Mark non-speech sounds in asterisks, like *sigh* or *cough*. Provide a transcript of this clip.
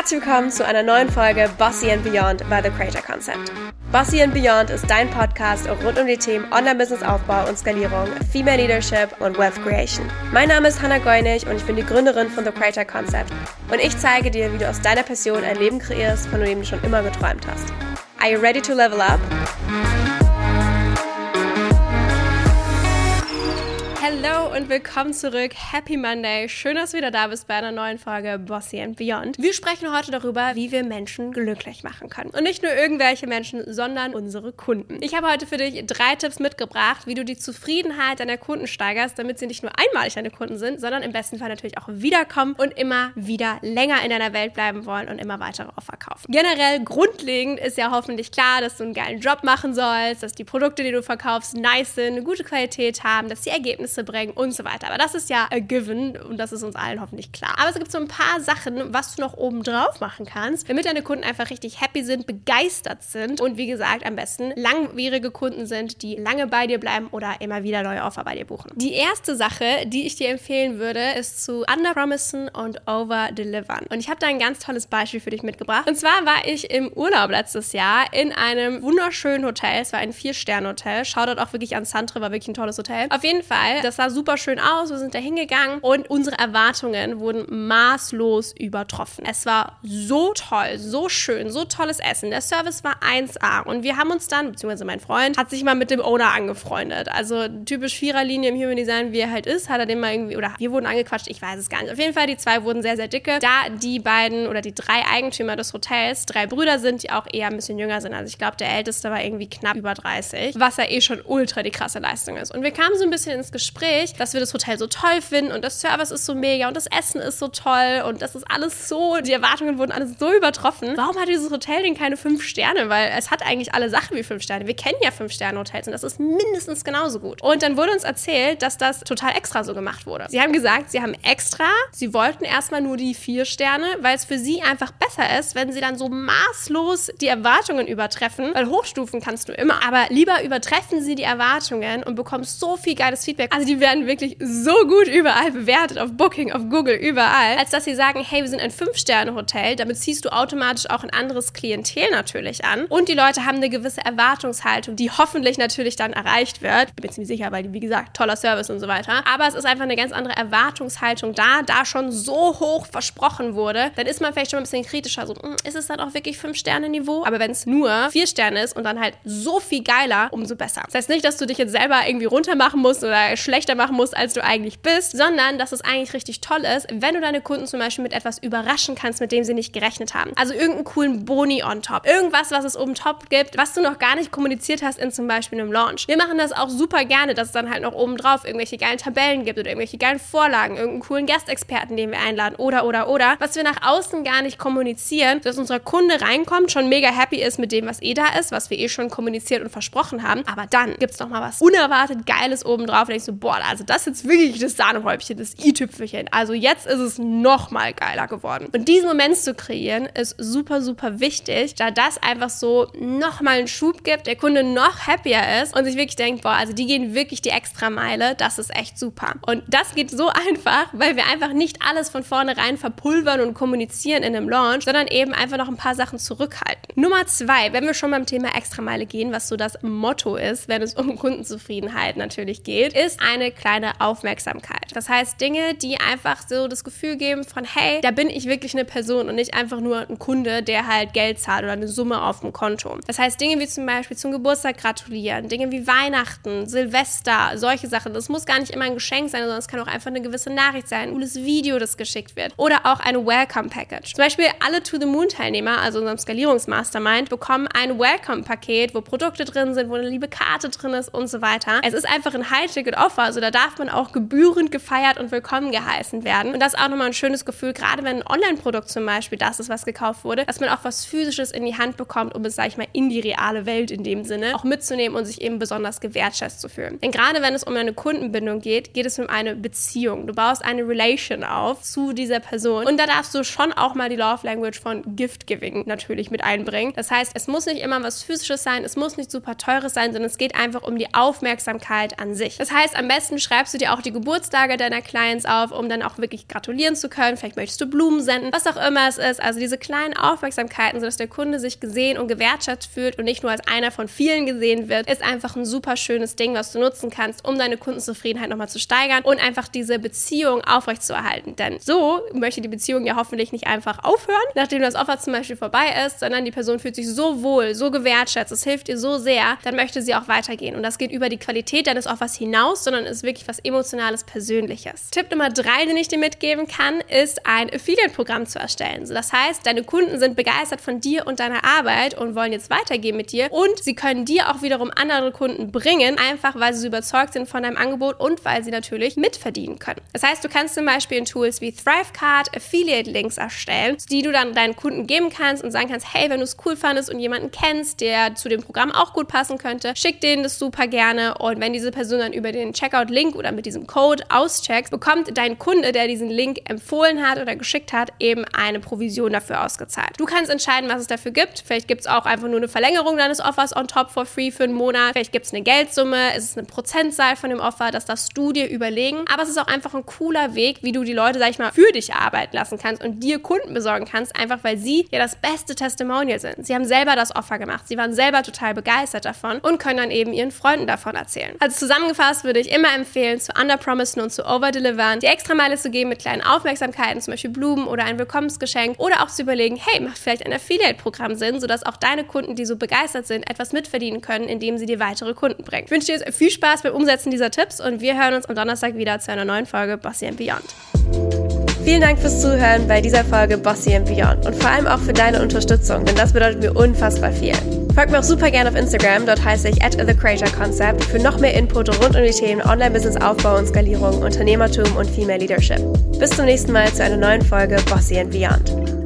Herzlich willkommen zu einer neuen Folge Bossy and Beyond by The Creator Concept. Bossy and Beyond ist dein Podcast rund um die Themen Online-Business-Aufbau und Skalierung, Female Leadership und Wealth Creation. Mein Name ist Hannah Goinig und ich bin die Gründerin von The Creator Concept. Und ich zeige dir, wie du aus deiner Passion ein Leben kreierst, von dem du schon immer geträumt hast. Are you ready to level up? Hallo und willkommen zurück. Happy Monday. Schön, dass du wieder da bist bei einer neuen Folge Bossy and Beyond. Wir sprechen heute darüber, wie wir Menschen glücklich machen können. Und nicht nur irgendwelche Menschen, sondern unsere Kunden. Ich habe heute für dich drei Tipps mitgebracht, wie du die Zufriedenheit deiner Kunden steigerst, damit sie nicht nur einmalig deine Kunden sind, sondern im besten Fall natürlich auch wiederkommen und immer wieder länger in deiner Welt bleiben wollen und immer weitere Offer kaufen. Generell grundlegend ist ja hoffentlich klar, dass du einen geilen Job machen sollst, dass die Produkte, die du verkaufst, nice sind, eine gute Qualität haben, dass die Ergebnisse Ergebnisse bringen und so weiter. Aber das ist ja a given und das ist uns allen hoffentlich klar. Aber es gibt so ein paar Sachen, was du noch oben drauf machen kannst, damit deine Kunden einfach richtig happy sind, begeistert sind und wie gesagt am besten langwierige Kunden sind, die lange bei dir bleiben oder immer wieder neue Offer bei dir buchen. Die erste Sache, die ich dir empfehlen würde, ist zu underpromisen und overdelivern. Und ich habe da ein ganz tolles Beispiel für dich mitgebracht. Und zwar war ich im Urlaub letztes Jahr in einem wunderschönen Hotel. Es war ein Vier-Sterne-Hotel. Schau dort auch wirklich an Santre, war wirklich ein tolles Hotel. Auf jeden Fall das sah super schön aus. Wir sind da hingegangen und unsere Erwartungen wurden maßlos übertroffen. Es war so toll, so schön, so tolles Essen. Der Service war 1A und wir haben uns dann, beziehungsweise mein Freund, hat sich mal mit dem Owner angefreundet. Also typisch Viererlinie im Human Design, wie er halt ist, hat er den mal irgendwie, oder wir wurden angequatscht, ich weiß es gar nicht. Auf jeden Fall, die zwei wurden sehr, sehr dicke. Da die beiden oder die drei Eigentümer des Hotels drei Brüder sind, die auch eher ein bisschen jünger sind. Also ich glaube, der älteste war irgendwie knapp über 30, was ja eh schon ultra die krasse Leistung ist. Und wir kamen so ein bisschen ins Gespräch Gespräch, dass wir das Hotel so toll finden und das Service ist so mega und das Essen ist so toll und das ist alles so, die Erwartungen wurden alles so übertroffen. Warum hat dieses Hotel denn keine fünf Sterne? Weil es hat eigentlich alle Sachen wie fünf Sterne. Wir kennen ja fünf Sterne Hotels und das ist mindestens genauso gut. Und dann wurde uns erzählt, dass das total extra so gemacht wurde. Sie haben gesagt, sie haben extra, sie wollten erstmal nur die vier Sterne, weil es für sie einfach besser ist, wenn sie dann so maßlos die Erwartungen übertreffen, weil hochstufen kannst du immer, aber lieber übertreffen sie die Erwartungen und bekommst so viel geiles Feedback also die werden wirklich so gut überall bewertet, auf Booking, auf Google, überall, als dass sie sagen, hey, wir sind ein Fünf-Sterne-Hotel, damit ziehst du automatisch auch ein anderes Klientel natürlich an. Und die Leute haben eine gewisse Erwartungshaltung, die hoffentlich natürlich dann erreicht wird. Bin mir ziemlich sicher, weil, wie gesagt, toller Service und so weiter. Aber es ist einfach eine ganz andere Erwartungshaltung da, da schon so hoch versprochen wurde. Dann ist man vielleicht schon ein bisschen kritischer, so, hm, ist es dann auch wirklich Fünf-Sterne-Niveau? Aber wenn es nur vier Sterne ist und dann halt so viel geiler, umso besser. Das heißt nicht, dass du dich jetzt selber irgendwie runtermachen musst oder schlechter machen musst, als du eigentlich bist, sondern dass es eigentlich richtig toll ist, wenn du deine Kunden zum Beispiel mit etwas überraschen kannst, mit dem sie nicht gerechnet haben. Also irgendeinen coolen Boni on top. Irgendwas, was es oben top gibt, was du noch gar nicht kommuniziert hast in zum Beispiel einem Launch. Wir machen das auch super gerne, dass es dann halt noch oben drauf irgendwelche geilen Tabellen gibt oder irgendwelche geilen Vorlagen, irgendeinen coolen Gastexperten, den wir einladen oder, oder, oder. Was wir nach außen gar nicht kommunizieren, dass unser Kunde reinkommt, schon mega happy ist mit dem, was eh da ist, was wir eh schon kommuniziert und versprochen haben. Aber dann gibt es noch mal was unerwartet Geiles oben drauf. Denkst du, boah, also das ist jetzt wirklich das Sahnehäubchen, das i-Tüpfelchen. Also jetzt ist es noch mal geiler geworden. Und diesen Moment zu kreieren, ist super, super wichtig, da das einfach so noch mal einen Schub gibt, der Kunde noch happier ist und sich wirklich denkt, boah, also die gehen wirklich die extra Meile, das ist echt super. Und das geht so *laughs* einfach, weil wir einfach nicht alles von vornherein verpulvern und kommunizieren in einem Launch, sondern eben einfach noch ein paar Sachen zurückhalten. Nummer zwei, wenn wir schon beim Thema Extrameile gehen, was so das Motto ist, wenn es um Kundenzufriedenheit natürlich geht, ist eine kleine Aufmerksamkeit. Das heißt, Dinge, die einfach so das Gefühl geben von, hey, da bin ich wirklich eine Person und nicht einfach nur ein Kunde, der halt Geld zahlt oder eine Summe auf dem Konto. Das heißt, Dinge wie zum Beispiel zum Geburtstag gratulieren, Dinge wie Weihnachten, Silvester, solche Sachen. Das muss gar nicht immer ein Geschenk sein, sondern es kann auch einfach eine gewisse Nachricht sein, ein cooles Video, das geschickt wird. Oder auch eine Welcome Package. Zum Beispiel alle To the Moon Teilnehmer, also unserem Skalierungsmastermind, bekommen ein Welcome Paket, wo Produkte drin sind, wo eine liebe Karte drin ist und so weiter. Es ist einfach ein High-Ticket-Offer, also da darf man auch gebührend gefeiert und willkommen geheißen werden. Und das ist auch nochmal ein schönes Gefühl, gerade wenn ein Online-Produkt zum Beispiel das ist, was gekauft wurde, dass man auch was Physisches in die Hand bekommt, um es, sag ich mal, in die reale Welt in dem Sinne auch mitzunehmen und sich eben besonders gewertschätzt zu fühlen. Denn gerade wenn es um eine Kundenbindung geht, geht es um eine Beziehung. Du baust eine Relation auf zu dieser Person und da darfst du schon auch mal die Love Language von Gift Giving natürlich mit einbringen. Das heißt, es muss nicht immer was Physisches sein, es muss nicht super teures sein, sondern es geht einfach um die Aufmerksamkeit an sich. Das heißt, am besten besten schreibst du dir auch die Geburtstage deiner Clients auf, um dann auch wirklich gratulieren zu können. Vielleicht möchtest du Blumen senden, was auch immer es ist. Also diese kleinen Aufmerksamkeiten, sodass der Kunde sich gesehen und gewertschätzt fühlt und nicht nur als einer von vielen gesehen wird, ist einfach ein super schönes Ding, was du nutzen kannst, um deine Kundenzufriedenheit nochmal zu steigern und einfach diese Beziehung aufrechtzuerhalten. Denn so möchte die Beziehung ja hoffentlich nicht einfach aufhören, nachdem das Offer zum Beispiel vorbei ist, sondern die Person fühlt sich so wohl, so gewertschätzt, es hilft ihr so sehr, dann möchte sie auch weitergehen. Und das geht über die Qualität deines Offers hinaus, sondern ist wirklich was Emotionales, Persönliches. Tipp Nummer drei, den ich dir mitgeben kann, ist ein Affiliate-Programm zu erstellen. Das heißt, deine Kunden sind begeistert von dir und deiner Arbeit und wollen jetzt weitergehen mit dir und sie können dir auch wiederum andere Kunden bringen, einfach weil sie so überzeugt sind von deinem Angebot und weil sie natürlich mitverdienen können. Das heißt, du kannst zum Beispiel in Tools wie ThriveCard Affiliate-Links erstellen, die du dann deinen Kunden geben kannst und sagen kannst, hey, wenn du es cool fandest und jemanden kennst, der zu dem Programm auch gut passen könnte, schick denen das super gerne und wenn diese Person dann über den Checkout-Link oder mit diesem Code auscheckt, bekommt dein Kunde, der diesen Link empfohlen hat oder geschickt hat, eben eine Provision dafür ausgezahlt. Du kannst entscheiden, was es dafür gibt. Vielleicht gibt es auch einfach nur eine Verlängerung deines Offers on top for free für einen Monat. Vielleicht gibt es eine Geldsumme, ist es eine Prozentzahl von dem Offer, das darfst du dir überlegen. Aber es ist auch einfach ein cooler Weg, wie du die Leute, sag ich mal, für dich arbeiten lassen kannst und dir Kunden besorgen kannst, einfach weil sie ja das beste Testimonial sind. Sie haben selber das Offer gemacht, sie waren selber total begeistert davon und können dann eben ihren Freunden davon erzählen. Also zusammengefasst würde ich immer empfehlen, zu underpromisen und zu overdelivern, die extra Meile zu geben mit kleinen Aufmerksamkeiten, zum Beispiel Blumen oder ein Willkommensgeschenk oder auch zu überlegen, hey, macht vielleicht ein Affiliate-Programm Sinn, sodass auch deine Kunden, die so begeistert sind, etwas mitverdienen können, indem sie dir weitere Kunden bringen. Ich wünsche dir jetzt viel Spaß beim Umsetzen dieser Tipps und wir hören uns am Donnerstag wieder zu einer neuen Folge Bossy and Beyond. Vielen Dank fürs Zuhören bei dieser Folge Bossy and Beyond und vor allem auch für deine Unterstützung, denn das bedeutet mir unfassbar viel. Folgt mir auch super gerne auf Instagram, dort heiße ich at The Creator Concept für noch mehr Input rund um die Themen Online-Business-Aufbau und Skalierung, Unternehmertum und Female Leadership. Bis zum nächsten Mal zu einer neuen Folge Bossy and Beyond.